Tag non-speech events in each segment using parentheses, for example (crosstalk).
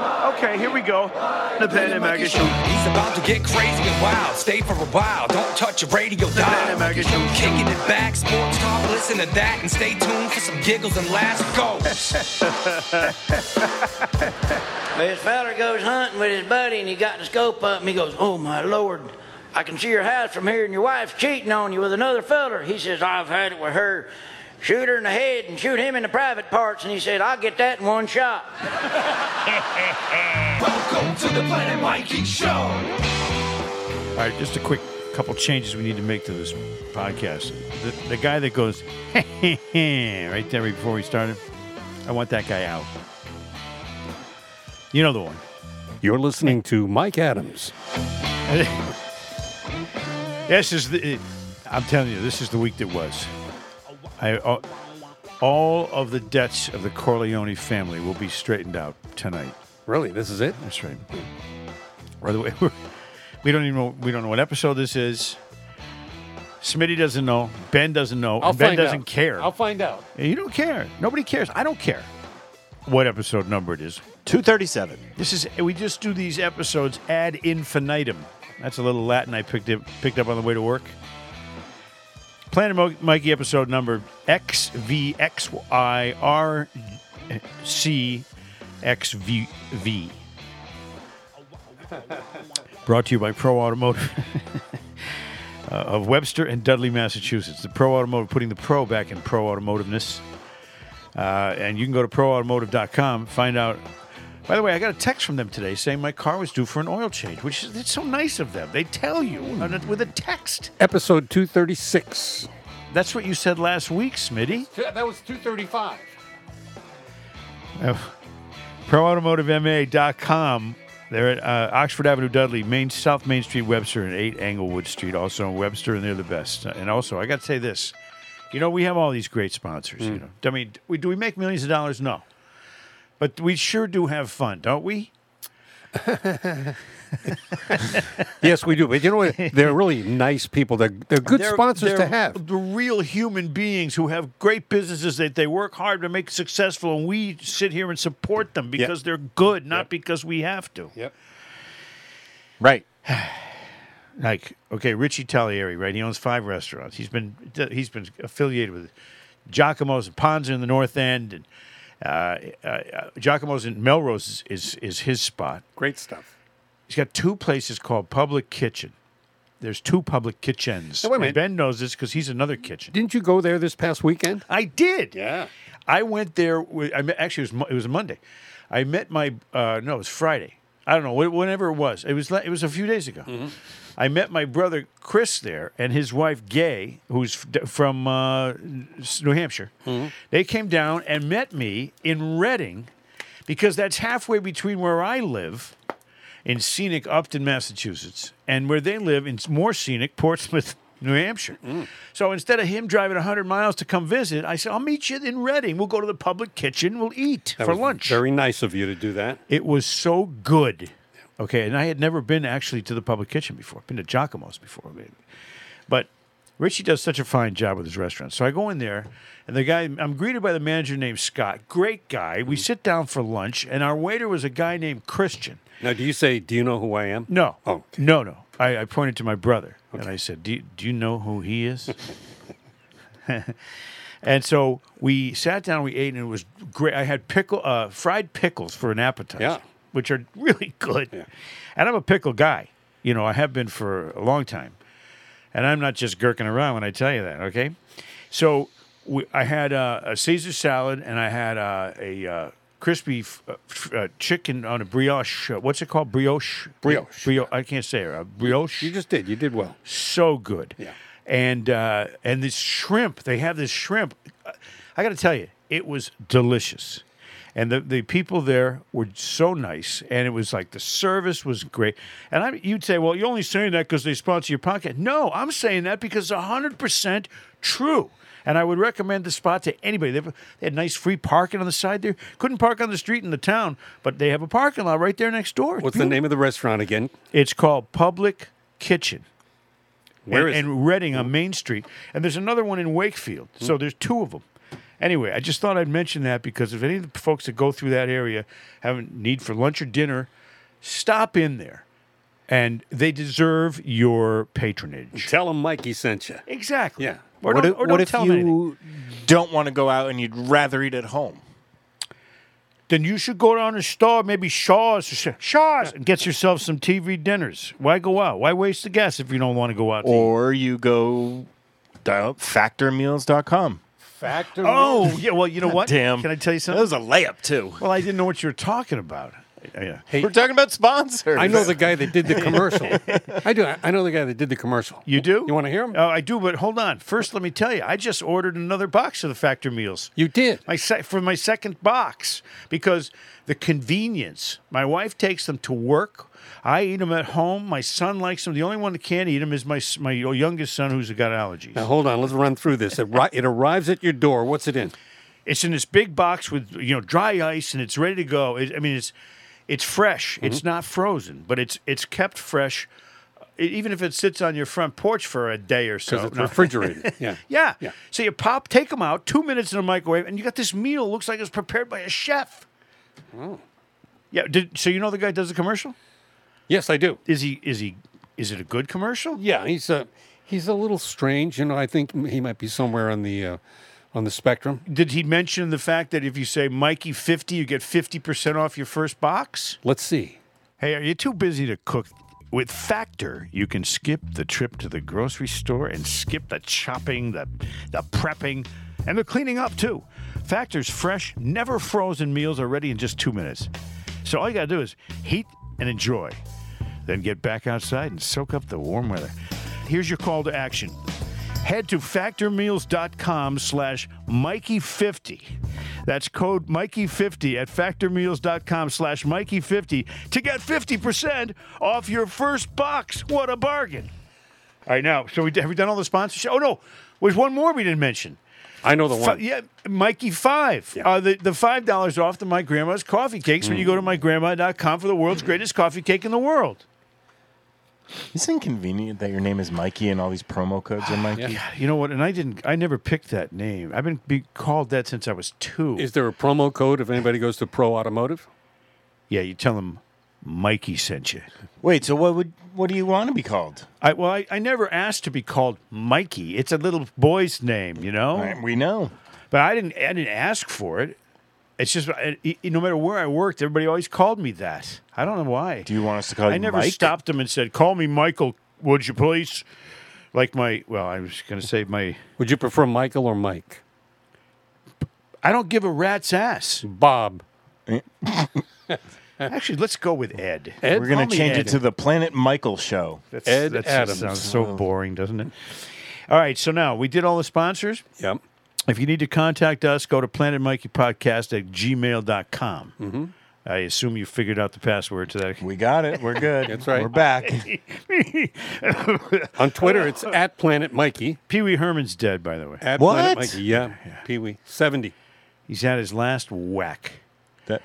Okay, here we go. The Pen and Maggie Show. He's about to get crazy and wild. Stay for a while. Don't touch your radio Pen dial. and Maggie Show. Kicking it back, sports talk. Listen to that and stay tuned for some giggles and laughs. Go. This feller goes hunting with his buddy and he got the scope up and he goes, Oh my lord, I can see your house from here and your wife's cheating on you with another feller. He says, I've had it with her. Shoot her in the head and shoot him in the private parts. And he said, I'll get that in one shot. (laughs) Welcome to the Planet Mikey Show. All right, just a quick couple changes we need to make to this podcast. The, the guy that goes (laughs) right there before we started, I want that guy out. You know the one. You're listening to Mike Adams. (laughs) This is the. I'm telling you, this is the week that was. I, all, all of the debts of the Corleone family will be straightened out tonight. Really, this is it? That's right. By the way, (laughs) we're, we don't even know. We don't know what episode this is. Smitty doesn't know. Ben doesn't know. I'll ben doesn't out. care. I'll find out. you don't care. Nobody cares. I don't care what episode number it is. 237. This is we just do these episodes ad infinitum. That's a little Latin I picked up picked up on the way to work. Planet Mikey episode number XVXYRCXVV. (laughs) Brought to you by Pro Automotive (laughs) uh, of Webster and Dudley, Massachusetts. The Pro Automotive putting the pro back in pro automotiveness. Uh, and you can go to proautomotive.com, find out. By the way, I got a text from them today saying my car was due for an oil change, which is it's so nice of them. They tell you on a- with a text. Episode 236. That's what you said last week, Smitty. That was 235. Uh, ProAutomotiveMA.com. They're at uh, Oxford Avenue, Dudley, Main South Main Street, Webster, and 8 Englewood Street, also in Webster, and they're the best. Uh, And also, I got to say this. You know, we have all these great sponsors. You know, I mean, we, do we make millions of dollars? No, but we sure do have fun, don't we? (laughs) Yes, we do. But you know what? They're really nice people. They're, they're good They're- sponsors to they're have. The real human beings who have great businesses that they work hard to make successful, and we sit here and support them because they're good, not because we have to. Yep. Right. (sighs) Like, okay, Richie Talieri, right? He owns five restaurants. He's been he's been affiliated with Giacomo's and Ponza in the North End, and uh, uh, Giacomo's in Melrose is, is is his spot. Great stuff. He's got two places called Public Kitchen. There's two public kitchens. Now, wait a And minute. Ben knows this because he's another kitchen. Didn't you go there this past weekend? I did. Yeah. I went there. With, I met, actually it was it was a Monday. I met my uh, no, it was Friday. I don't know wh- whenever it was. It was it was a few days ago. I met my brother Chris there and his wife Gay, who's from uh, New Hampshire. They came down and met me in Reading because that's halfway between where I live in scenic Upton, Massachusetts, and where they live in more scenic Portsmouth, New Hampshire. Mm. So instead of him driving 100 miles to come visit, I said, I'll meet you in Reading. We'll go to the public kitchen. We'll eat That for lunch. Very nice of you to do that. It was so good. Okay, and I had never been actually to the public kitchen before. Been to Giacomo's before. But Richie does such a fine job with his restaurant. So I go in there, and the guy I'm greeted by the manager named Scott. Great guy. We mm. sit down for lunch, and our waiter was a guy named Christian. Now, do you say, do you know who I am? No. Oh. No, no. I, I pointed to my brother and I said, do you, do you know who he is? (laughs) and so we sat down, we ate, and it was great. I had pickle, uh, fried pickles for an appetizer, Yeah. which are (laughs) really good. Yeah. And I'm a pickle guy. You know, I have been for a long time. And I'm not just gurking around when I tell you that, okay? So we, I had uh, a Caesar salad and I had uh, a uh, crispy f- uh, f- uh, chicken on a brioche. Uh, what's it called? Brioche? Brioche. Brio- I can't say it. Uh, brioche. You just did. You did well. so good. Yeah. And uh, and this shrimp, they have this shrimp. uh, I got to tell you, it was delicious. And the, the people there were so nice, and it was like the service was great. And I, you'd say, well, you're only saying that because they sponsor your podcast. No, I'm saying that because it's 100% true. And I would recommend the spot to anybody. They, have, they had nice free parking on the side there. Couldn't park on the street in the town, but they have a parking lot right there next door. It's What's the name of the restaurant again? It's called Public Kitchen. Where and, is and Reading on Main Street. And there's another one in Wakefield. Hmm. So there's two of them. Anyway, I just thought I'd mention that because if any of the folks that go through that area have a need for lunch or dinner, stop in there. And they deserve your patronage. Tell them Mikey sent you. Exactly. Yeah. Or what don't, if, or don't if tell them anything. you don't want to go out and you'd rather eat at home? Then you should go down to the store, maybe Shaw's, or Shaw's, and get yourself some TV dinners. Why go out? Why waste the gas if you don't want to go out? To eat? Or you go dial up factormeals.com. Factor. Oh, yeah. Well, you know what? Damn. Can I tell you something? That something? was a layup, too. well, I didn't know what you were talking about. Yeah. Hey, We're talking about sponsors. I know the guy that did the (laughs) commercial. I do. I know the guy that did the commercial. You do? You want to hear him? Oh, I do, but hold on. First, let me tell you, I just ordered another box of the Factor meals. You did. My se- for my second box because the convenience. My wife takes them to work. I eat them at home. My son likes them. The only one that can't eat them is my my youngest son who's got allergies. Now hold on. Let's run through this. It, ri- it arrives at your door. What's it in? It's in this big box with you know dry ice and it's ready to go. It, I mean, it's it's fresh. Mm-hmm. It's not frozen, but it's it's kept fresh. Even if it sits on your front porch for a day or so. Because it's No. refrigerated. (laughs) Yeah. Yeah. Yeah. So you pop, take them out, two minutes in the microwave, and you got this meal. Looks like it's prepared by a chef. Oh. Yeah. Did, so you know the guy does the commercial? Yes, I do. Is he? Is he? Is it a good commercial? Yeah, he's a he's a little strange. You know, I think he might be somewhere on the uh, on the spectrum. Did he mention the fact that if you say Mikey fifty, you get fifty percent off your first box? Let's see. Hey, are you too busy to cook? With Factor, you can skip the trip to the grocery store and skip the chopping, the, the prepping, and the cleaning up too. Factor's fresh, never frozen meals are ready in just two minutes. So all you gotta do is heat and enjoy. Then get back outside and soak up the warm weather. Here's your call to action. Head to factormeals.com slash Mikey50. That's code Mikey50 at factormeals.com slash Mikey50 to get 50% off your first box. What a bargain. All right, now, so we, have we done all the sponsorship? Oh, no, there's one more we didn't mention. I know the one. yeah, Mikey Five. Uh, the the five dollars off the My Grandma's coffee cakes when you go to mygrandma.com for the world's greatest coffee cake in the world. Isn't it convenient that your name is Mikey and all these promo codes are (sighs) Mikey? Yeah. You know what? And I didn't. I never picked that name. I've been be called that since I was two. Is there a promo code if anybody goes to Pro Automotive? yeah, you tell them Mikey sent you. Wait, so what would what do you want to be called? I well, I, I never asked to be called Mikey. It's a little boy's name, you know. Right, we know. But I didn't. I didn't ask for it. It's just I- I- no matter where I worked, everybody always called me that. I don't know why. Do you want us to call you I never Mike? stopped them and said, "Call me Michael, would you please?" Like my well, I was going to say my. Would you prefer Michael or Mike? I don't give a rat's ass. Bob. (laughs) Actually, let's go with Ed. Ed? We're gonna change Ed. it to the Planet Michael Show. That's, Ed that Adams. sounds so boring, doesn't it? All right, so now we did all the sponsors. Yep. If you need to contact us, go to planetmikeypodcast at gmail.com. Mm-hmm. I assume you figured out the password to that. We got it. We're good. (laughs) That's right. We're back. (laughs) On Twitter, it's at Planet Mikey. Pee Wee Herman's dead, by the way. At What? Planet Mikey. Yeah. Pee Wee. 70. He's had his last whack. That-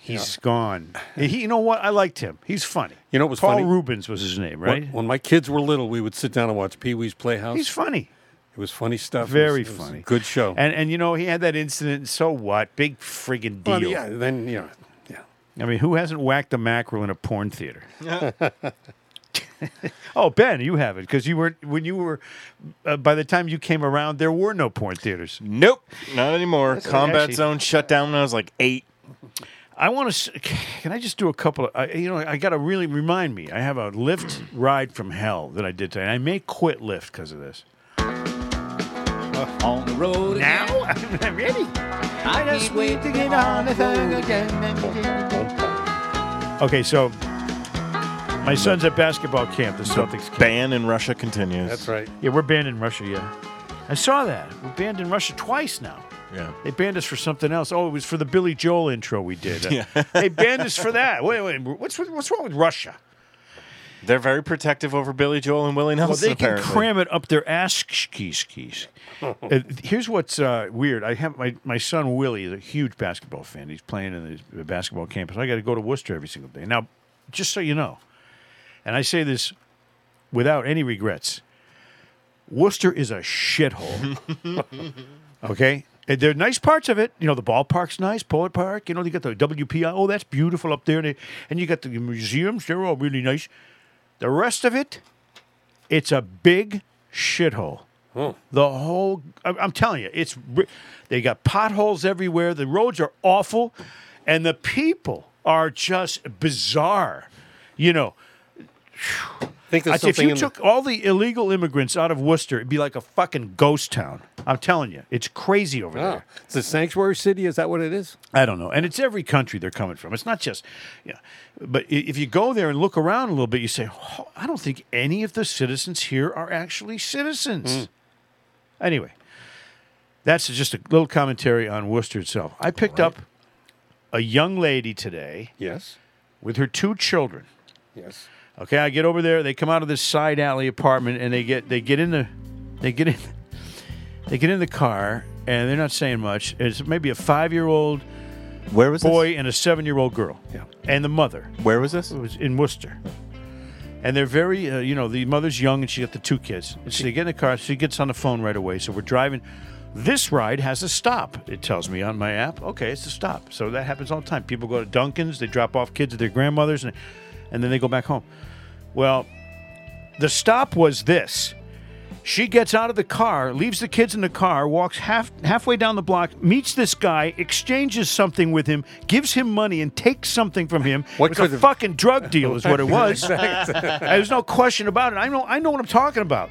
He's gone. He, you know what? I liked him. He's funny. You know what was funny? Paul funny? Rubens was his name, When- right? When, my kids were little, we would sit down and watch Pee Wee's Playhouse. He's funny. It was funny stuff. It Very was- it was a funny. good show. And and you know he had that incident. and So what? Big friggin' deal. Well, yeah, then, you know, yeah. I mean, who hasn't whacked a mackerel in a porn theater? (laughs) (laughs) oh, Ben, you have it because you were when you were. Uh, by the time you came around, there were no porn theaters. nope, not anymore. Combat actually- zone shut down when I was like eight. I want to. Can I just do a couple of? I you know, I got to really remind me. I have a Lyft ride from hell that I did today. And I may quit Lyft because of this. (laughs) on the road Now (laughs) again. I'm ready. I can't wait to get on the thing again. Okay, so my son's at basketball camp. The Celtics camp. Ban in Russia continues. That's right. Yeah, we're banned in Russia. Yeah, I saw that. We're banned in Russia twice now. Yeah. They banned us for something else. Oh, it was for the Billy Joel intro we did. (laughs) yeah. they banned us for that. Wait, wait. What's what's wrong with Russia? They're very protective over Billy Joel and Willie Nelson. Well, they can cram it up their ass skis (laughs) skis. Uh, here's what's uh, weird. I have my, my son Willie is a huge basketball fan. He's playing in the basketball campus. I got to go to Worcester every single day. Now, just so you know, and I say this without any regrets, Worcester is a shithole. (laughs) okay, And there are nice parts of it. You know, the ballpark's nice, Polar Park. You know, you got the WPI. Oh, that's beautiful up there. And, they- and you got the museums. They're all really nice. The rest of it, it's a big shithole. Hmm. The whole, I'm telling you, it's they got potholes everywhere. The roads are awful, and the people are just bizarre. You know, think there's if something you in the- took all the illegal immigrants out of Worcester, it'd be like a fucking ghost town. I'm telling you, it's crazy over Oh, there. it's a sanctuary city. Is that what it is? I don't know, and it's every country they're coming from. It's not just, yeah. But i- if you go there and look around a little bit, you say, oh, I don't think any of the citizens here are actually citizens. Hmm. Anyway, that's just a little commentary on Worcester itself. I picked up a young lady today Yes. with her two children. Yes. Okay, I get over there. They come out of this side alley apartment, and they get they get in the they get in they get in the car, and they're not saying much. It's maybe a five year old Where was boy and a seven year old girl, Yeah. and the mother. Where was this? It was in Worcester. And they're very, uh, you know, the mother's young and she got the two kids. And so they get in the car. She gets on the phone right away. So we're driving. This ride has a stop. It tells me on my app. Okay, it's a stop. So that happens all the time. People go to Dunkin's. They drop off kids at their grandmother's, and, and then they go back home. Well, the stop was this. She gets out of the car, leaves the kids in the car, walks half halfway down the block, meets this guy, exchanges something with him, gives him money, and takes something from him. What it was a have- fucking drug deal, is what it (laughs) was. There's no question about it. I know. I know what I'm talking about.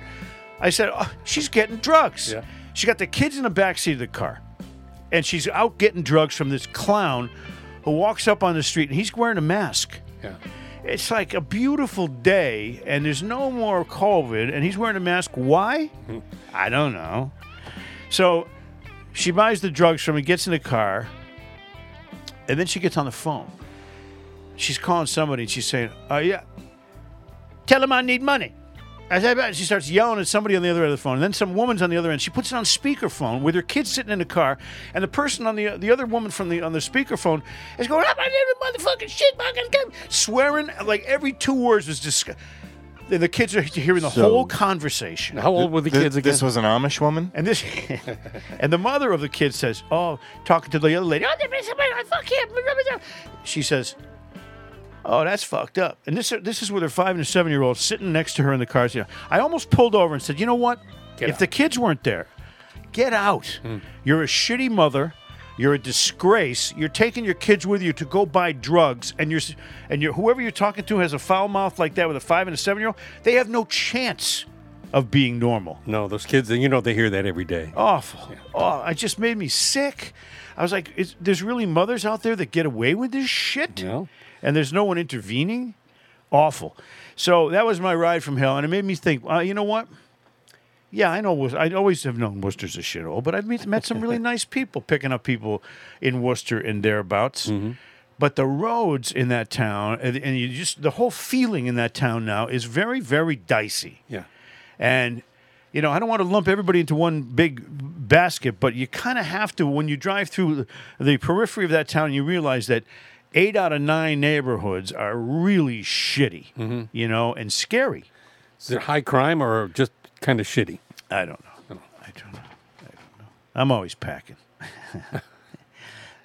I said oh, she's getting drugs. Yeah. She got the kids in the back seat of the car, and she's out getting drugs from this clown who walks up on the street, and he's wearing a mask. Yeah. It's like a beautiful day, and there's no more COVID, and he's wearing a mask. Why? (laughs) I don't know. So she buys the drugs from him, gets in the car, and then she gets on the phone. She's calling somebody, and she's saying, "Oh yeah, tell him I need money." I said, she starts yelling at somebody on the other end of the phone. And then some woman's on the other end. She puts it on speakerphone with her kids sitting in the car, and the person on the the other woman from the on the speakerphone is going, "I'm a motherfucking shit, fucking come," swearing like every two words was disgusting. And the kids are hearing the So- whole conversation. How old were the Th- kids again? This was an Amish woman. And this, (laughs) and the mother of the kid says, "Oh, talking to the other lady, oh, there is somebody, I fuck him." (laughs) She says, "Oh, that's fucked up." And this, this is with her five and a seven year old sitting next to her in the car. You know, I almost pulled over and said, "You know what? Get if out." the kids weren't there, get out. Hmm. You're a shitty mother." You're a disgrace. You're taking your kids with you to go buy drugs, and you're and you're whoever you're talking to has a foul mouth like that with a five and a seven year old. They have no chance of being normal no, those kids. You know, they hear that every day. awful. Oh, it just made me sick. I was like, is, there's really mothers out there that get away with this shit? No. And there's no one intervening? Awful. So that was my ride from hell, and it made me think, uh, you know what? Yeah, I know. I always have known Worcester's a shithole, but I've met, met some really (laughs) nice people picking up people in Worcester and thereabouts. But the roads in that town, and, and you just the whole feeling in that town now is very, very dicey. Yeah. And you know, I don't want to lump everybody into one big basket, but you kind of have to when you drive through the periphery of that town. You realize that eight out of nine neighborhoods are really shitty, you know, and scary. Is it high crime or just kind of shitty? I don't know. I don't know. I don't know. I'm always packing. (laughs)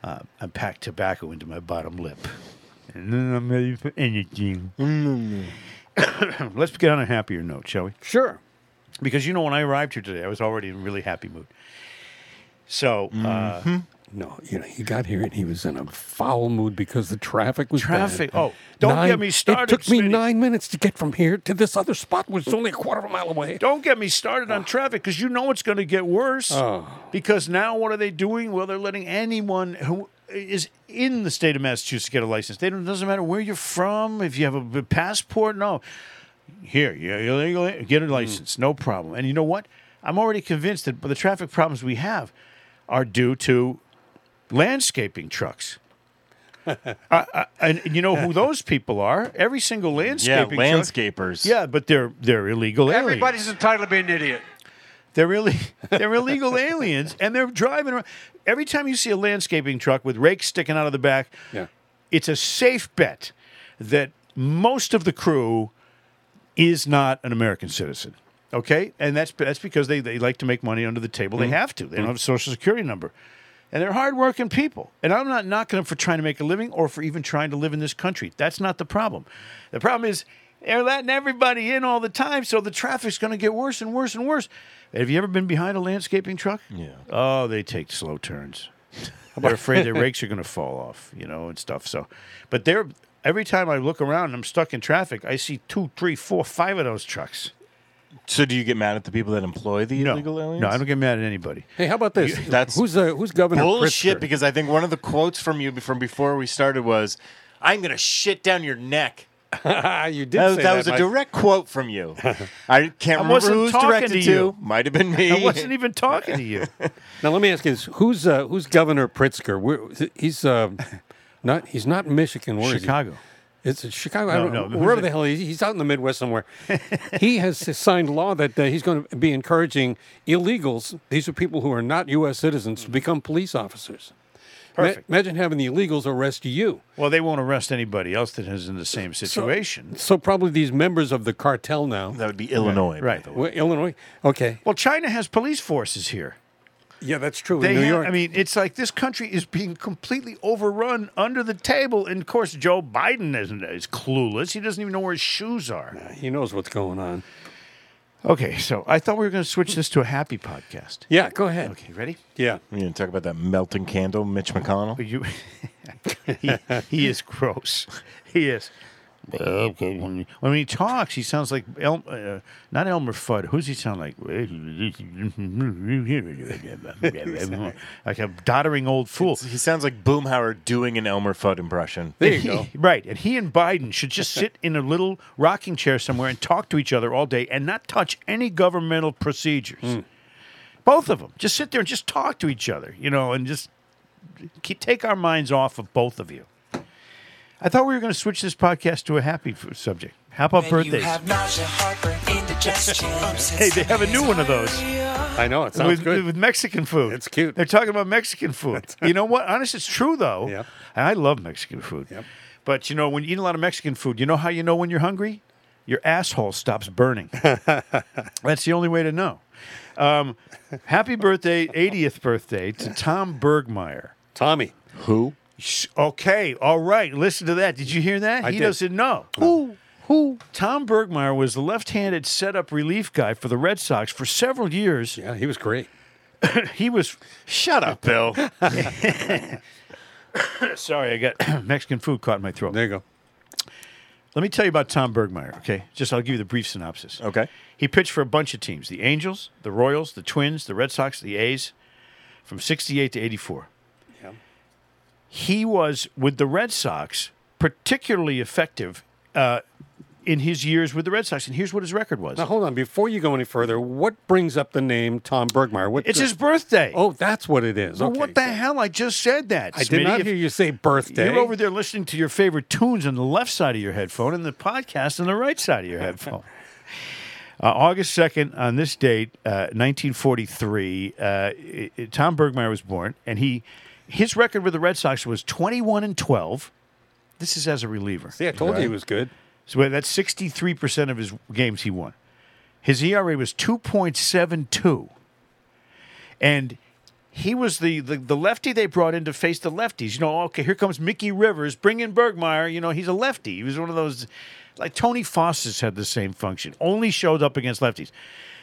uh, I pack tobacco into my bottom lip. And then I'm ready for anything. Let's get on a happier note, shall we? Sure. Because you know, when I arrived here today, I was already in a really happy mood. So, uh, No, you know, he got here and he was in a foul mood because the traffic was bad. Traffic- oh, don't get me started, It took me Smitty. nine minutes to get from here to this other spot, which is only a quarter of a mile away. don't get me started on ah. traffic because you know it's going to get worse. Oh. Because now, what are they doing? Well, they're letting anyone who is in the state of Massachusetts get a license. They don't, it doesn't matter where you're from, if you have a, passport. No, here you're illegal. Get a hmm. license, no problem. And you know what? I'm already convinced that the traffic problems we have are due to landscaping trucks. (laughs) uh, uh, and you know who those people are? Every single Yeah, landscaping truck- landscapers. Yeah, but they're they're illegal aliens. Everybody's entitled to be an idiot. They're really (laughs) they're illegal aliens, and they're driving around. Every time you see a landscaping truck with rakes sticking out of the back, Yeah. it's a safe bet that most of the crew is not an American citizen. Okay, and that's that's because they, they like to make money under the table. They have to. They don't have a social security number, and they're hardworking people. And I'm not knocking them for trying to make a living or for even trying to live in this country. That's not the problem. The problem is they're letting everybody in all the time, so the traffic's going to get worse and worse and worse. Have you ever been behind a landscaping truck? Yeah. Oh, they take slow turns. They're afraid their rakes are going to fall off, you know, and stuff. So, but they're every time I look around and I'm stuck in traffic, I see two, three, four, five of those trucks. So do you get mad at the people that employ the No, illegal aliens? no, I don't get mad at anybody. Hey, how about this? that's who's uh, who's Governor Bullshit. Pritzker? Because I think one of the quotes from you from before we started was, "I'm gonna shit down your neck." (laughs) you did That, say that was a direct quote from you. (laughs) I can't remember wasn't who talking directed to to. you. Might have been me. I wasn't even talking to you. (laughs) Now let me ask you this: Who's uh, who's Governor Pritzker? Where, he's uh, not he's not in Michigan. Where is he? It's Chicago. I No, don't no, know. Wherever the hell he is, he's out in the Midwest somewhere. he has signed law that uh, he's going to be encouraging illegals. These are people who are not U.S. citizens to become police officers. Ma- Perfect. imagine having the illegals arrest you. Well, they won't arrest anybody else that is in the same situation. So probably these members of the cartel now. That would be Illinois, Right. the way. Well, Illinois. Okay. Well, China has police forces here. Yeah, that's true. They in New have- York. I mean, it's like this country is being completely overrun under the table. And of course, Joe Biden isn't is clueless. He doesn't even know where his shoes are. he knows what's going on. Okay, so I thought we were going to switch this to a happy podcast. Yeah, go ahead. Okay, ready? Yeah. You gonna talk about that melting candle, Mitch McConnell? (laughs) You, (laughs) he, he is gross. He is. When he talks, he sounds like El, uh, not Elmer Fudd. Who's he sound like? like a doddering old fool. He sounds like Boomhauer doing an Elmer Fudd impression. There you He- go. (laughs) Right, and he and Biden should just sit in a little rocking chair somewhere and talk to each other all day and not touch any governmental procedures. Both of them, just sit there and just talk to each other, you know, and just keep, take our minds off of both of you. I thought we were going to switch this podcast to a happy f- subject. How about birthdays? (laughs) Hey, they have a new one of those I know it sounds with, good. with Mexican food. It's cute. They're talking about Mexican food. you know what? Honest, it's true though. Yep. And I love Mexican food. Yep. But you know, when you eat a lot of Mexican food, you know how you know when you're hungry? Your asshole stops burning. (laughs) That's the only way to know. Um, happy birthday, 80th birthday to Tom Burgmeier. Tommy. Who? Okay, all right. Listen to that. Did you hear that? I he did. doesn't know. Who? Who? Tom Burgmeier was the left-handed setup relief guy for the Red Sox for several years. Yeah, he was great. (laughs) He was Shut up, Bill. (laughs) (laughs) sorry, I got (coughs) Mexican food caught in my throat. There you go. Let me tell you about Tom Burgmeier, okay? Just I'll give you the brief synopsis. Okay. He pitched for a bunch of teams the Angels, the Royals, the Twins, the Red Sox, the A's from 68 to 84. He was, with the Red Sox, particularly effective uh, in his years with the Red Sox. And here's what his record was Now hold on. Before you go any further, what brings up the name Tom Burgmeier? What it's his birthday. Oh, that's what it is. Well, okay. what the hell? I just said that. I did not hear you say birthday. You're over there listening to your favorite tunes on the left side of your headphone and the podcast on the right side of your headphone. (laughs) Uh, August 2nd, on this date, uh, 1943, uh, i- i- Tom Burgmeier was born, and he his record with the Red Sox was 21 and 12. This is as a reliever. See, I told you he was good. So that's 63% of his games he won. His ERA was 2.72. And he was the, the, the lefty they brought in to face the lefties. You know, okay, here comes Mickey Rivers. Bring in Burgmeier. You know, he's a lefty. He was one of those, like Tony Fossas had the same function, only showed up against lefties.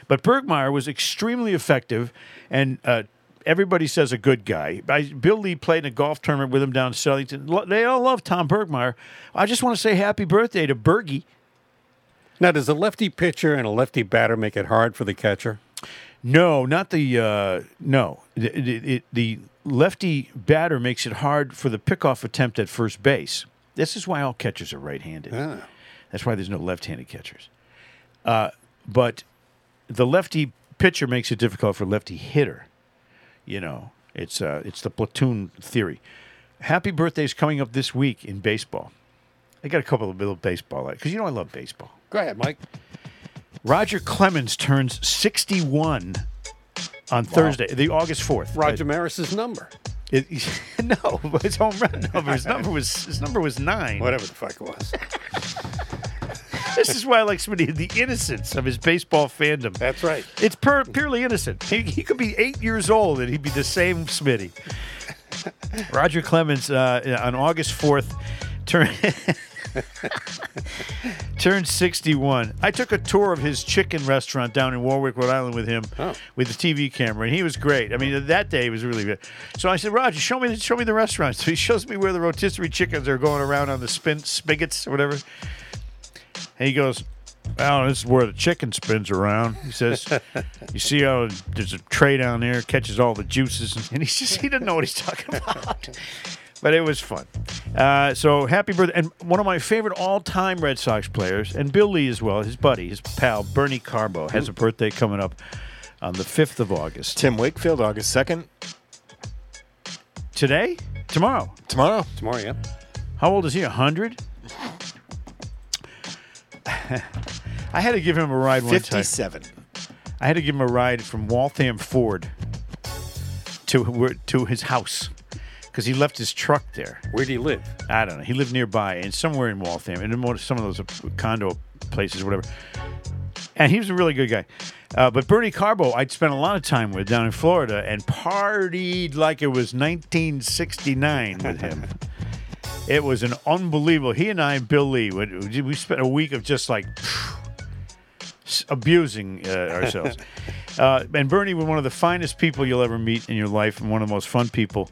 But Burgmeier was extremely effective, and uh, everybody says a good guy. I, Bill Lee played in a golf tournament with him down in Southington. Lo- They all love Tom Burgmeier. I just want to say happy birthday to Bergie. Now, does a lefty pitcher and a lefty batter make it hard for the catcher? No, not the uh, no. The, the, the lefty batter makes it hard for the pickoff attempt at first base. This is why all catchers are right-handed. Ah. That's why there's no left-handed catchers. Uh, but the lefty pitcher makes it difficult for lefty hitter. You know, it's uh, it's the platoon theory. Happy birthday's coming up this week in baseball. I got a couple of little baseball because you know I love baseball. Go ahead, Mike. Roger Clemens turns 61 on Thursday, the August 4th. Roger Maris's number. It, (laughs) no, his home run number. His number was his number was nine. Whatever the fuck it was. (laughs) this is why I like Smitty, the innocence of his baseball fandom. That's right. It's pur- purely innocent. He, he could be eight years old and he'd be the same Smitty. Roger Clemens uh, on August 4th turned (laughs) turned 61. I took a tour of his chicken restaurant down in Warwick, Rhode Island with him Oh. with the TV camera and he was great. I mean that day was really good. So I said, "Roger, show me the, show me the restaurant." So (laughs) he shows me where the rotisserie chickens are going around on the spin spigots or whatever. And he goes, well, this is where the chicken spins around. He says, (laughs) you see how there's a tray down there, catches all the juices. (laughs) And he's just, he doesn't know what he's talking about. (laughs) But it was fun. Uh, so happy birthday. And one of my favorite all time Red Sox players, and Bill Lee as well, his buddy, his pal, Bernie Carbo, has a birthday coming up on the 5th of August. Tim Wakefield, August 2nd. Today? Tomorrow. Tomorrow. Tomorrow, yeah. How old is he? 100? (laughs) I had to give him a ride one time. 57. I had to give him a ride from Waltham Ford to to his house because he left his truck there. Where did he live? I don't know. He lived nearby and somewhere in Waltham, in some of those condo places, or whatever. And he was a really good guy. Uh, but Bernie Carbo, I'd spent a lot of time with down in Florida and partied like it was 1969 with him. (laughs) it was an unbelievable. He and I and Bill Lee, we we spent a week of just like s- abusing uh, ourselves. (laughs) uh, and Bernie was one of the finest people you'll ever meet in your life, and one of the most fun people.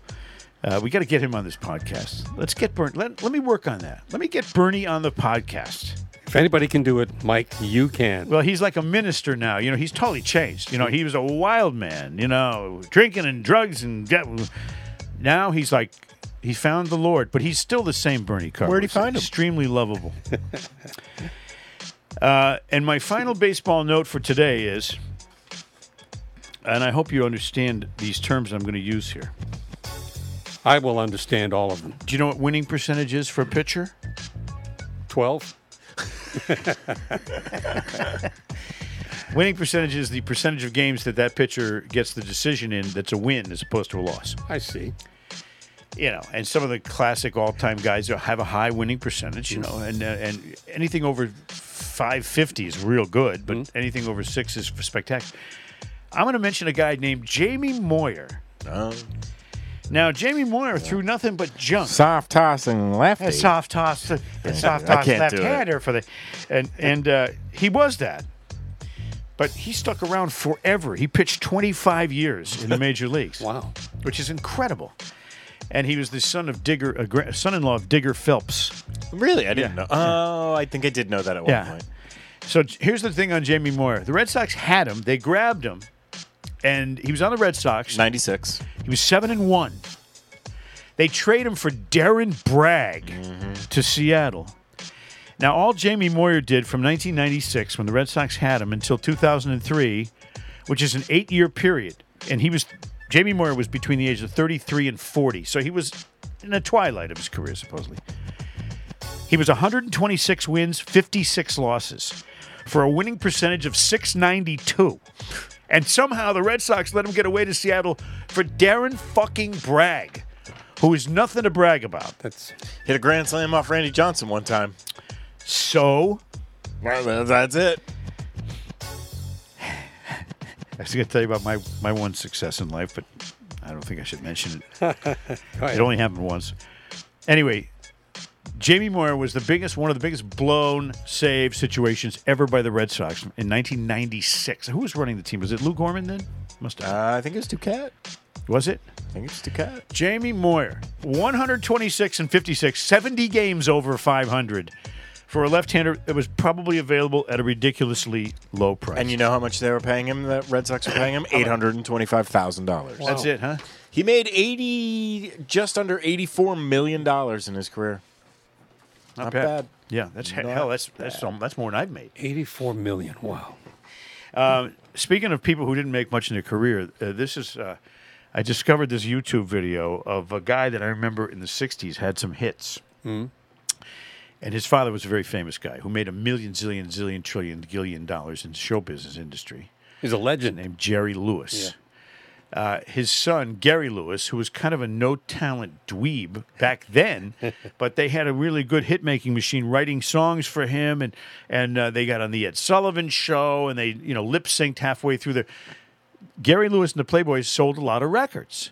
Uh, we got to get him on this podcast. Let's get Bernie. Let, let me work on that. Let me get Bernie on the podcast. If anybody can do it, Mike, you can. Well, he's like a minister now. You know, he's totally changed. You know, he was a wild man. You know, drinking and drugs and get, now he's like he found the Lord, but he's still the same Bernie Carter. Where'd he find him? Extremely lovable. (laughs) uh, and my final baseball note for today is, and I hope you understand these terms I'm going to use here. I will understand all of them. Do you know what winning percentage is for a pitcher? 12? (laughs) Winning percentage is the percentage of games that that pitcher gets the decision in that's a win as opposed to a loss. I see. You know, and some of the classic all-time guys have a high winning percentage, you know, and uh, and anything over 550 is real good, but anything over six is spectacular. I'm going to mention a guy named Jamie Moyer. Oh. Now, Jamie Moyer threw nothing but junk. Soft tossing lefty. A soft toss, a soft toss can't do it. left-hander for the, and and uh, he was that, but he stuck around forever. He pitched 25 years in the major leagues Wow. which is incredible. And he was the son of Digger, uh, son-in-law of Digger Phelps. Really? I didn't know. Oh, I think I did know that at one Yeah. point. So here's the thing on Jamie Moyer: the Red Sox had him, they grabbed him, and he was on the Red Sox. 96. He was seven and one. They trade him for Darren Bragg to Seattle. Now, all Jamie Moyer did from 1996, when the Red Sox had him, until 2003, which is an eight-year period, and he was Jamie Moyer was between the ages of 33 and 40, so he was in the twilight of his career, supposedly. He was 126 wins, 56 losses, for a winning percentage of 692. And somehow the Red Sox let him get away to Seattle for Darren fucking Bragg, who is nothing to brag about. That's Hit a grand slam off Randy Johnson one time. So, Well, that's it. I was going to tell you about my, my one success in life, but I don't think I should mention it. (laughs) It only happened once. Anyway, Jamie Moyer was the biggest, one of the biggest blown save situations ever by the Red Sox in 1996. Who was running the team? Was it Lou Gorman then? Must have. Uh, I think it's Duquette. was it? I think it's Duquette. Jamie Moyer, 126 and 56, 70 games over 500 for a left-hander that was probably available at a ridiculously low price. And you know how much they were paying him? The Red Sox were paying him (laughs) eight hundred and twenty-five thousand dollars. that's it, huh? He made eighty, just under eighty-four million dollars in his career. Not bad. Yeah, that's Not hell. That's that's some, that's more than I've made. 84 million. Wow. Speaking of people who didn't make much in their career, uh, this is uh, I discovered this YouTube video of a guy that I remember in the '60s had some hits, and his father was a very famous guy who made a million, zillion, zillion, trillion, gillion dollars in the show business industry. He's a legend. named Jerry Lewis. uh, his son Gary Lewis, who was kind of a no talent dweeb back (laughs) then, but they had a really good hit making machine, writing songs for him, and and uh, they got on the Ed Sullivan Show, and they you know lip synced halfway through the. Gary Lewis and the Playboys sold a lot of records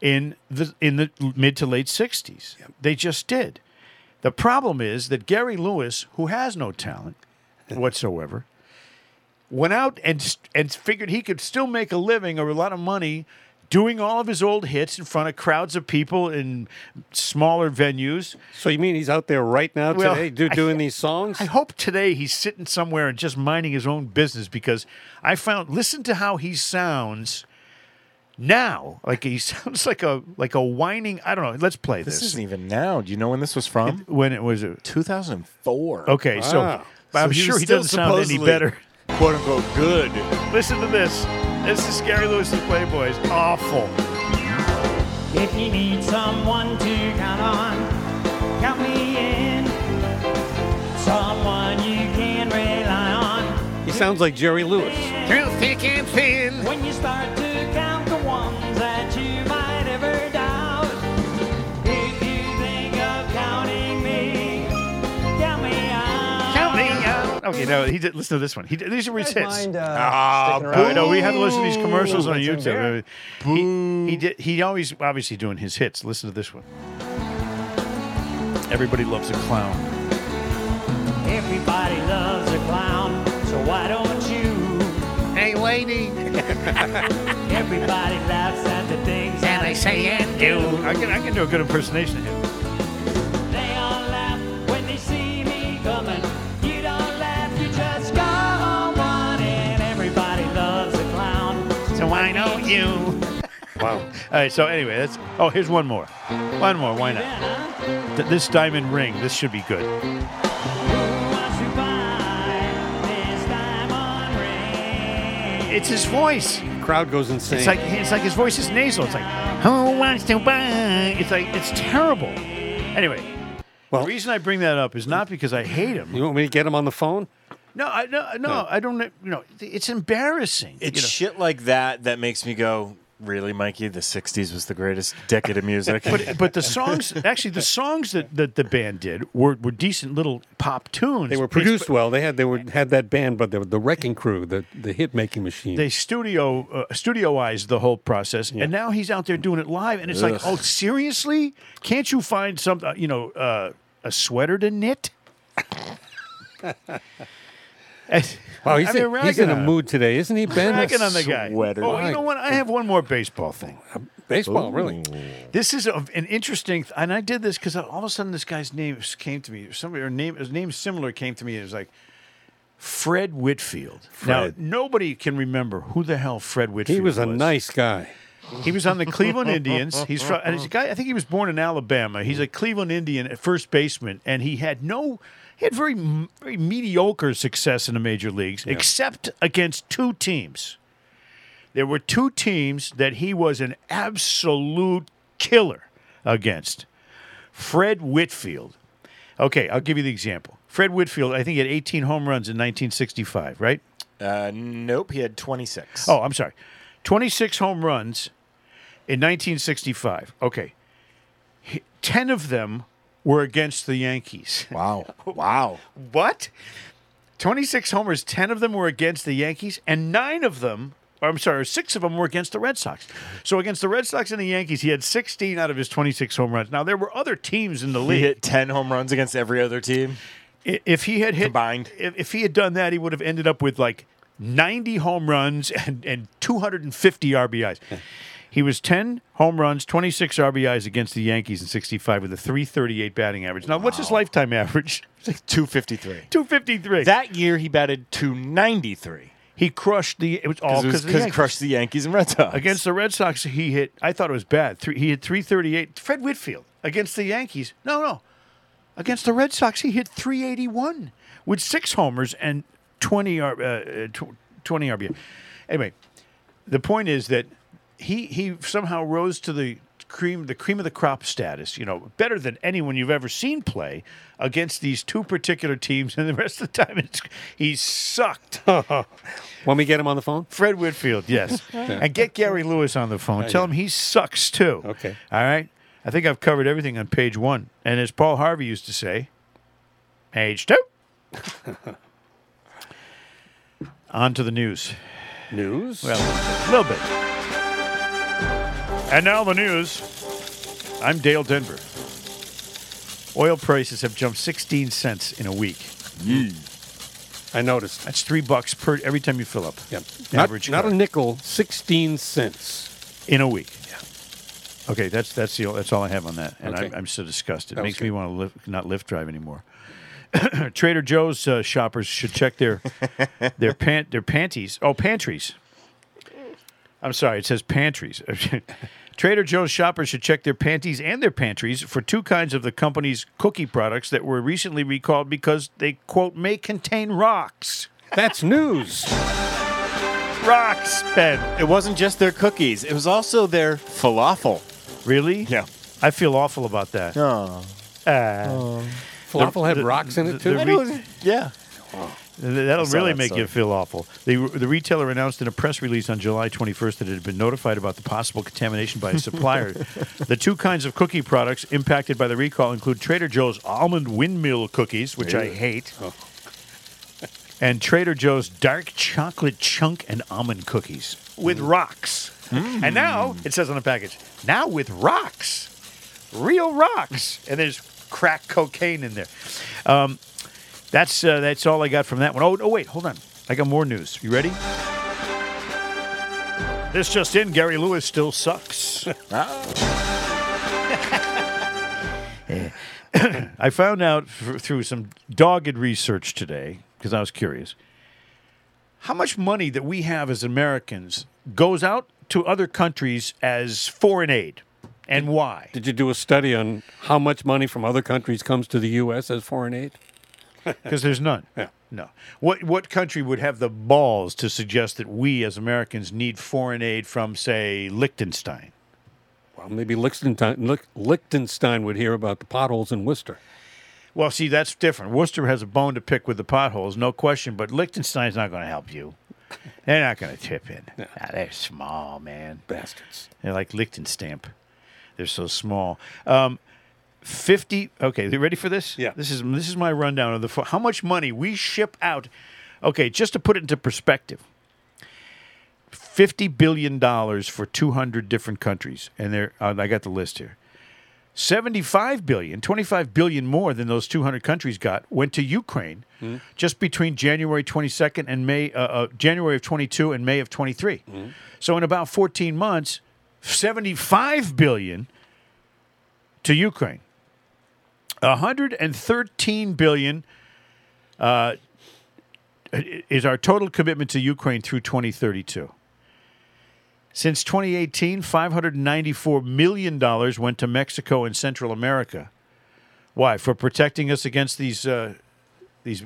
in the in the mid to late '60s. They just did. The problem is that Gary Lewis, who has no talent whatsoever, went out and and figured he could still make a living or a lot of money doing all of his old hits in front of crowds of people in smaller venues. So you mean he's out there right now Well, today do, I- doing these songs? I hope today he's sitting somewhere and just minding his own business because I found listen to how he sounds now. Like he (laughs) sounds like a like a whining. I don't know. Let's play This this. isn't even now. Do you know when this was from? when it was 2004. okay. So Wow. I'm So he sure was he still doesn't sound any supposedly- better. Quote unquote good. Listen to this. This is Scary Lewis and the Playboys. Awful. If you need someone to count on, count me in. Someone you can rely on. he sounds like Jerry Lewis. Through thick and thin. When you start to out. Count me (laughs) out. Okay, no, he did. Listen to this one. He did, these are his hits. Ah, Oh, no, we had to listen to these commercials on That's YouTube. He, he did. He always obviously doing his hits. Listen to this one. Everybody loves a clown. Everybody loves a clown, so why don't you? Hey, lady. (laughs) Everybody laughs at the things And I say and do. I can I can do a good impersonation of him. You. (laughs) Wow. All right. So anyway, that's. Oh, here's one more. One more. Why not? Th- This diamond ring. This should be good. Who wants to buy this diamond ring? It's his voice. Crowd goes insane. It's like it's like his voice is nasal. It's like who wants to buy? It's like it's terrible. Anyway, Well- the reason I bring that up is not because I hate him. you want me to get him on the phone? No, I no no I don't. You know, it's embarrassing. It's you know. shit like that that makes me go, really, Mikey? The 60s was the greatest decade of music. but but the songs actually the songs that, that the band did were, were decent little pop tunes. They were produced well. They had they were had that band, but they were the Wrecking Crew, the the hit making machine. They studio uh, studioized the whole process, and now he's out there doing it live, and it's like, oh, seriously? Can't you find some, uh, you know, uh, a sweater to knit? (laughs) (laughs) wow, he's, I mean, in, he's in a mood today, isn't he, Ben? Ragging on the guy. Sweater. Oh, you know what? I have one more baseball thing. Baseball, really? This is a, an interesting, and I did this because all of a sudden this guy's name came to me. Somebody, or name, his name similar came to me. It was like Fred Whitfield. Fred. Now nobody can remember who the hell Fred Whitfield. Was. He was a nice guy. He was on the Cleveland Indians. He's from, and he's a guy. I think he was born in Alabama. He's a Cleveland Indian at first baseman, and he had no. He had very very mediocre success in the major leagues, except against two teams. There were two teams that he was an absolute killer against. Fred Whitfield. Okay, I'll give you the example. Fred Whitfield, I think he had 18 home runs in 1965, right? uh, nope, he had 26. Oh, I'm sorry. 26 home runs in 1965. Okay. H- 10 of them were against the Yankees. (laughs) wow. Wow. What? 26 homers, 10 of them were against the Yankees, and nine of them, or I'm sorry, six of them were against the Red Sox. So against the Red Sox and the Yankees, he had 16 out of his 26 home runs. Now, there were other teams in the league. He hit 10 home runs against every other team. If he had hit Combined. if, if he had done that, he would have ended up with like 90 home runs and, and 250 RBIs. He was 10 home runs, 26 RBIs against the Yankees in 65 with a 338 batting average. Now, what's his lifetime average? (laughs) 253. 253. That year, he batted 293. he crushed the. It was all Because because crushed the Yankees and Red Sox. Against the Red Sox, he hit. I thought it was bad. Three, he hit 338. Fred Whitfield against the Yankees. No, no. Against the Red Sox, he hit 381 with six homers and 20 R- uh, uh, 20 RBI. Anyway, the point is that he he somehow rose to the cream, the cream of the crop status. You know, better than anyone you've ever seen play against these two particular teams, (laughs) and the rest of the time it's, he sucked. (laughs) When we get him on the phone? Fred Whitfield, yes, (laughs) and get Gary Lewis on the phone. Tell him he sucks too. Okay. all right. I think I've covered everything on page one, and as Paul Harvey used to say, page two. on to the news. News? Well, a little bit. And now the news. I'm Dale Denver. Oil prices have jumped 16 cents in a week. I noticed. That's three bucks per every time you fill up. Yep. Not, Average not car. a nickel, 16 cents. in a week. Yeah. Okay, that's that's the that's all I have on that, and Okay. I'm, I'm so disgusted. It That makes me want to Lyft, not Lyft drive anymore. (coughs) Trader Joe's uh, shoppers should check their (laughs) their pant their panties. Oh, pantries. I'm sorry, it says pantries. (laughs) Trader Joe's shoppers should check their panties and their pantries for two kinds of the company's cookie products that were recently recalled because they quote may contain rocks. That's news. Rocks, Ben. It wasn't just their cookies; it was also their falafel. Really? Yeah. I feel awful about that. Oh, Ah. Falafel had the- rocks in it, too? the I re- know. Yeah. Th- That'll really that make you feel awful. The, the retailer announced in a press release on July 21st that it had been notified about the possible contamination by a (laughs) supplier. the two kinds of cookie products impacted by the recall include Trader Joe's almond windmill cookies, which I hate, (laughs) and Trader Joe's dark chocolate chunk and almond cookies with rocks. And now it says on the package, now with rocks, real rocks, and there's crack cocaine in there. Um, that's uh, that's all I got from that one. Oh, oh, wait, hold on. I got more news. You ready? This just in: Gary Lewis still sucks. (laughs) (coughs) I found out f- through some dogged research today because I was curious how much money that we have as Americans goes out to other countries as foreign aid, and why? Did you do a study on how much money from other countries comes to the U.S. as foreign aid? (laughs) Because there's none. Yeah. No. What what country would have the balls to suggest that we as Americans need foreign aid from, say, Liechtenstein? Well, maybe Liechtenstein, Liechtenstein would hear about the potholes in Worcester. Well, see, that's different. Worcester has a bone to pick with the potholes, no question, but Liechtenstein's not going to help you. They're not going to tip in. Ah, they're small, man. Bastards. They're like Lichtenstamp. They're so small. Um, Fifty. Okay, you ready for this? Yeah. This is this is my rundown of the how much money we ship out. Okay, just to put it into perspective. Fifty billion dollars for two hundred different countries, and there uh, I got the list here. 75 billion, 25 billion more than those 200 countries got went to Ukraine just between January 22nd and May, uh, uh, January of 22 and May of 23. So in about 14 months, 75 billion to Ukraine. 113 billion uh, is our total commitment to Ukraine through 2032. Since 2018, $594 million went to Mexico and Central America. Why? For protecting us against these uh, these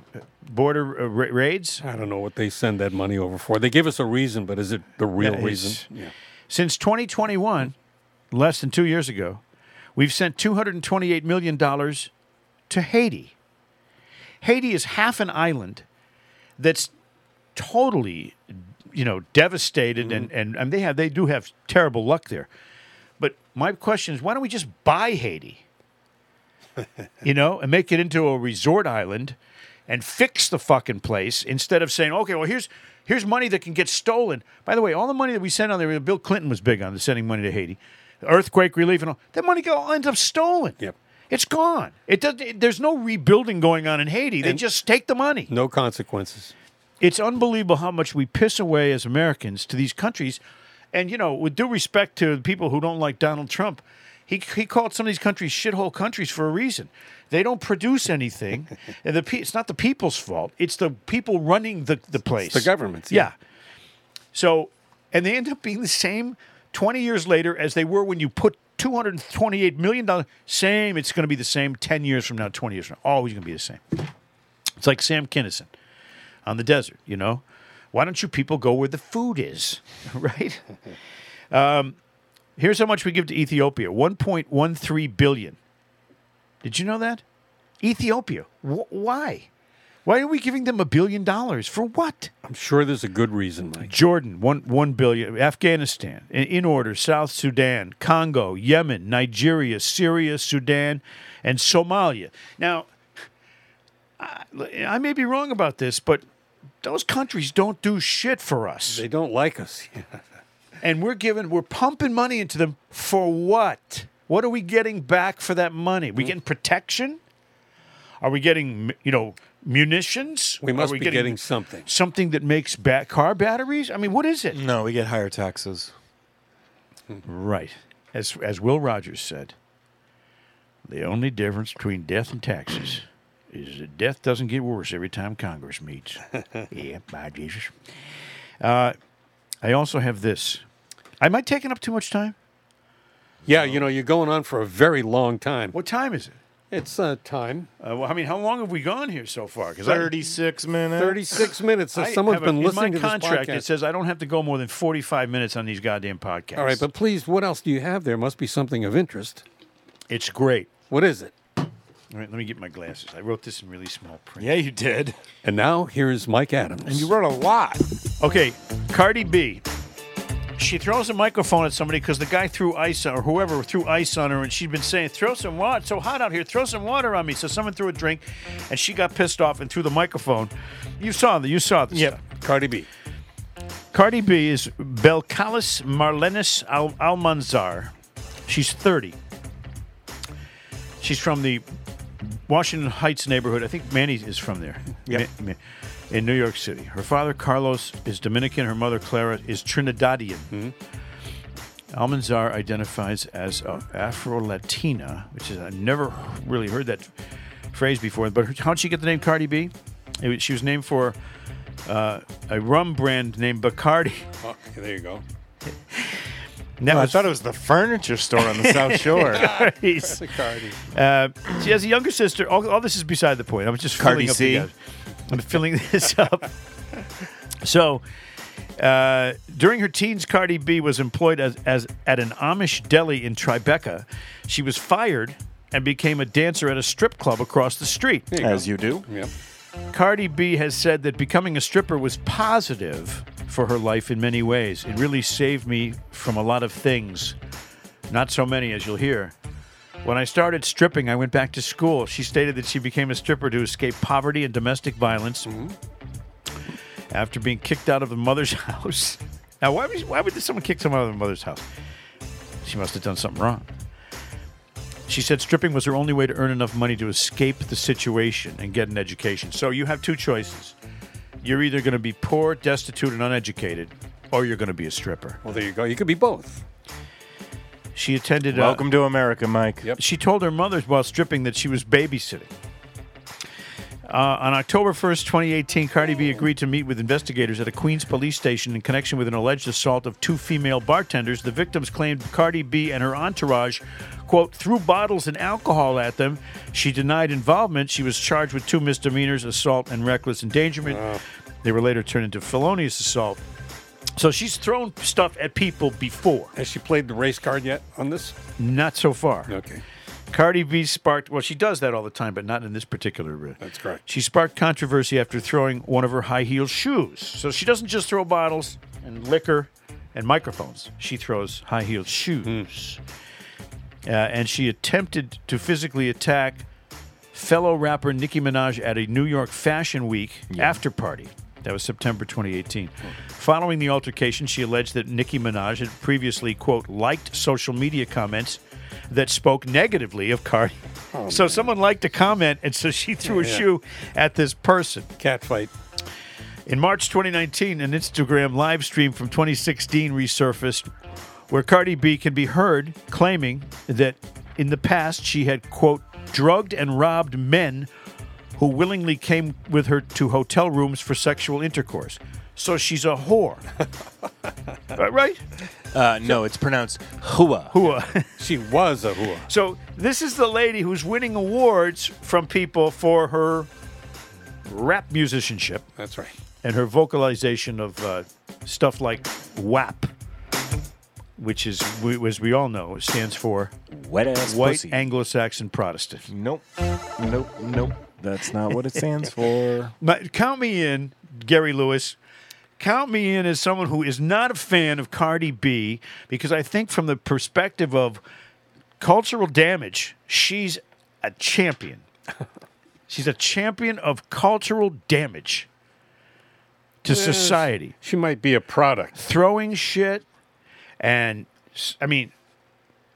border uh, ra- raids? I don't know what they send that money over for. They give us a reason, but is it the real Yeah, reason? Yeah. Since 2021, less than two years ago, we've sent $228 million to Haiti. Haiti is half an island that's totally, you know, devastated, and, mm-hmm. and, and they have they do have terrible luck there. But my question is, why don't we just buy Haiti? (laughs) you know, and make it into a resort island and fix the fucking place instead of saying, okay, well, here's here's money that can get stolen. By the way, all the money that we sent on there, Bill Clinton was big on sending money to Haiti, earthquake relief and all that money go ends up stolen. Yep. It's gone. It does. It, there's no rebuilding going on in Haiti. They And- just take the money. No consequences. It's unbelievable how much we piss away as Americans to these countries. And, you know, with due respect to the people who don't like Donald Trump, he, he called some of these countries shithole countries for a reason. They don't produce anything. (laughs) and the, pe- it's not the people's fault, it's the people running the, the place. the governments, Yeah. yeah. So, and they end up being the same 20 years later as they were when you put $228 million. Same, it's going to be the same 10 years from now, 20 years from now. Always going to be the same. It's like Sam Kinison on the desert, you know? Why don't you people go where the food is, (laughs) right? Um, Here's how much we give to Ethiopia: 1.13 billion. Did you know that? Ethiopia. Wh- why? Why are we giving them a billion dollars for what? I'm sure there's a good reason, Mike. Jordan, one one billion. Afghanistan, in, in order. South Sudan, Congo, Yemen, Nigeria, Syria, Sudan, and Somalia. Now, I, I may be wrong about this, but those countries don't do shit for us, They don't like us. (laughs) and we're giving, we're pumping money into them for what? What are we getting back for that money? Hmm. we getting protection? Are we getting, you know, munitions? We Are must be getting something. something that makes ba- car batteries? I mean, what is it? No, we get higher taxes. Right. As as Will Rogers said, the only difference between death and taxes is that death doesn't get worse every time Congress meets. (laughs) yeah, by Jesus. Uh, I also have this. Am I taking up too much time? Yeah, you know, you're going on for a very long time. What time is it? It's uh, time. Uh, well, I mean, how long have we gone here so far? Because 36 minutes. 36 minutes. So someone's been listening in to my this contract. podcast. It says I don't have to go more than forty-five minutes on these goddamn podcasts. All right, but please, what else do you have there? Must be something of interest. it's great. What is it? All right, let me get my glasses. I wrote this in really small print. Yeah, you did. And now here's Mike Adams. And you wrote a lot. Okay, Cardi B. She throws a microphone at somebody because the guy threw ice or whoever threw ice on her, and she'd been saying, "Throw some water. It's so hot out here. Throw some water on me." So someone threw a drink, and she got pissed off and threw the microphone. You saw the, you saw this. Yep. stuff. Cardi B. Cardi B is Belcalis Marlenis Al- Almanzar. She's 30. She's from the Washington Heights neighborhood. I think Manny is from there. Yep. Ma- ma- in New York City. Her father, Carlos, is Dominican. Her mother, Clara, is Trinidadian. Almanzar identifies as uh, Afro Latina, which is, I've never really heard that phrase before. But how'd she get the name Cardi B? It was- she was named for uh, a rum brand named Bacardi. (laughs) Oh, there you go. (laughs) And that I thought it was the furniture store on the (laughs) South Shore. Cardi's. Cardi. Uh, she has a younger sister. All, all this is beside the point. I'm just Cardi filling up C. the guys. I'm filling (laughs) this up. So, uh, during her teens, Cardi B was employed as, as at an Amish deli in Tribeca. She was fired and became a dancer at a strip club across the street. As you do. Yep. Cardi B has said that becoming a stripper was positive for her life in many ways. It really saved me from a lot of things. Not so many, as you'll hear. When I started stripping, I went back to school. She stated that she became a stripper to escape poverty and domestic violence mm-hmm. after being kicked out of the mother's (laughs) house. Now, why would, why would someone kick someone out of the mother's house? She must have done something wrong. She said stripping was her only way to earn enough money to escape the situation and get an education. So you have two choices. You're either going to be poor, destitute, and uneducated, or you're going to be a stripper. Well, there you go. You could be both. She attended. uh, Welcome to America, Mike. Yep. She told her mother while stripping that she was babysitting. Uh, on October 1st, 2018, Cardi B agreed to meet with investigators at a Queens police station in connection with an alleged assault of two female bartenders. The victims claimed Cardi B and her entourage, quote, threw bottles and alcohol at them. She denied involvement. She was charged with two misdemeanors, assault and reckless endangerment. They were later turned into felonious assault. So she's thrown stuff at people before. Has she played the race card yet on this? Not so far. Okay. Cardi B sparked, well, she does that all the time, but not in this particular. uh, That's correct. She sparked controversy after throwing one of her high heel shoes. So she doesn't just throw bottles and liquor and microphones, she throws high heeled shoes. Uh, and she attempted to physically attack fellow rapper Nicki Minaj at a New York Fashion Week after party. That was September 2018. Following the altercation, she alleged that Nicki Minaj had previously, quote, liked social media comments that spoke negatively of Cardi. Oh, (laughs) so someone liked a comment, and so she threw a Yeah. shoe at this person. Cat fight. In March 2019, an Instagram live stream from 2016 resurfaced where Cardi B can be heard claiming that in the past she had, quote, drugged and robbed men who willingly came with her to hotel rooms for sexual intercourse. So she's a whore. (laughs) Right? Uh, no, it's pronounced hua. Hua. (laughs) She was a hua. So this is the lady who's winning awards from people for her rap musicianship. That's right. and her vocalization of uh, stuff like WAP. which is, we, as we all know, stands for Wet ass White pussy. Anglo-Saxon Protestant. Nope. Nope. Nope. That's not what it stands (laughs) for. But count me in, Gary Lewis. Count me in as someone who is not a fan of Cardi B because I think, from the perspective of cultural damage, she's a champion. (laughs) she's a champion of cultural damage to society. She might be a product. Throwing shit, and I mean,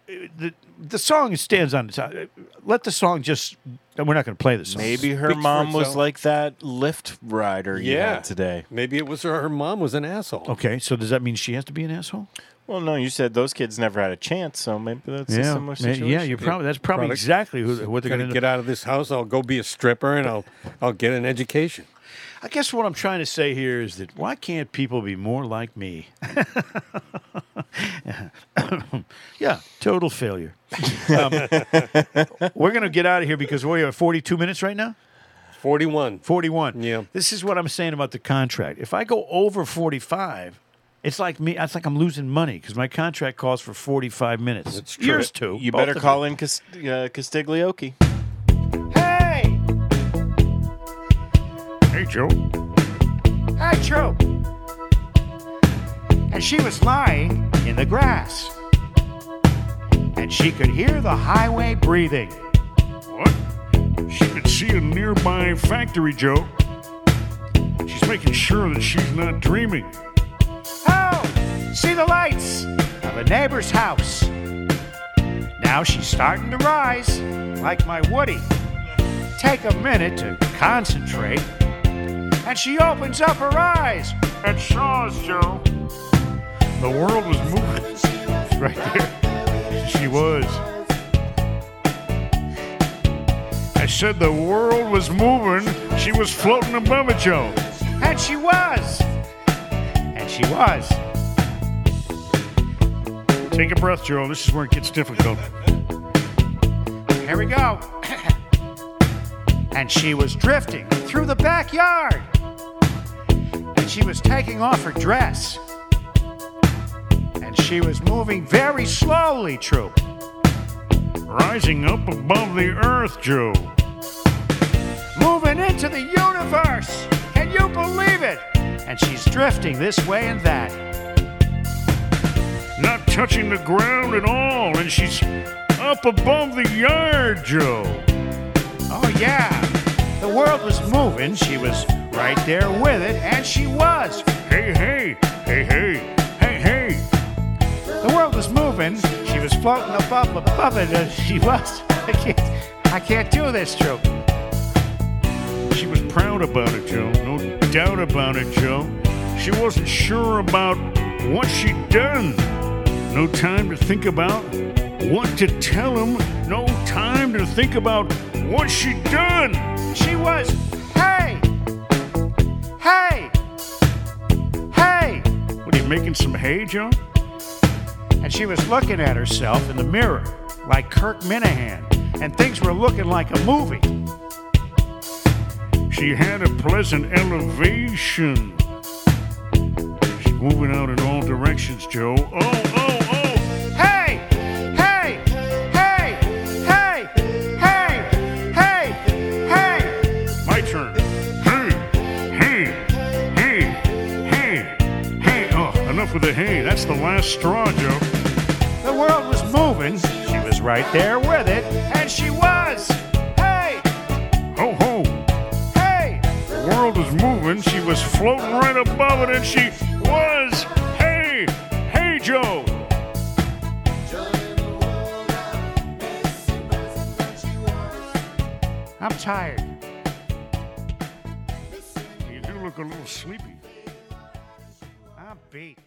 the the song stands on its own. Let the song just. We're not going to play this song. Maybe her Speaks mom was itself. like that Lyft rider you Yeah. had today. Maybe it was her, her mom was an asshole. Okay, so does that mean she has to be an asshole? Well, no, you said those kids never had a chance, so maybe that's a similar situation. yeah. You're probably that's probably Product. exactly who, what they're Gonna going to get out of this house. I'll go be a stripper and I'll I'll get an education. I guess what I'm trying to say here is that why can't people be more like me? (laughs) yeah, total failure. Um, we're going to get out of here because we have 42 minutes right now. Forty-one. 41. Yeah. This is what I'm saying about the contract. If I go over 45, it's like me. It's like I'm losing money because my contract calls for 45 minutes. That's true. Yours too. You better call in Cast- uh, Castiglioke. Hey! Hey, Joe. Hey, Joe. And she was lying in the grass. And she could hear the highway breathing. What? She could see a nearby factory, Joe. She's making sure that she's not dreaming. Oh, see the lights of a neighbor's house. Now she's starting to rise, like my Woody. Take a minute to concentrate, and she opens up her eyes. At Shaw's, Joe. The world was moving. (laughs) Right there. She was. I said the world was moving. She was floating above it, Joe. And she was. And she was. Take a breath, Joe. This is where it gets difficult. Here we go. (coughs) and she was drifting through the backyard. And she was taking off her dress. And she was moving very slowly, Troop. Rising up above the earth, Joe. Moving into the universe. Can you believe it? And she's drifting this way and that. Not touching the ground at all. And she's up above the yard, Joe. Oh, yeah. The world was moving. She was right there with it, and she was. Hey, hey, hey, hey, hey, hey. The world was moving. She was floating above, above it, and she was. I can't, I can't do this, Joe. She was proud about it, Joe. No doubt about it, Joe. She wasn't sure about what she'd done. No time to think about what to tell him. No time to think about what she'd done. She was. Hey! Hey! What are you making some hay, Joe? And she was looking at herself in the mirror like Kirk Minihane, and things were looking like a movie. She had a pleasant elevation. She's moving out in all directions, Joe. Oh, oh, hay. That's the last straw, Joe. The world was moving. She was right there with it, and she was. Hey! Ho, ho. Hey! The world was moving. She was floating right above it, and she was. Hey, hey, Joe. I'm tired. You do look a little sleepy. I'm beat.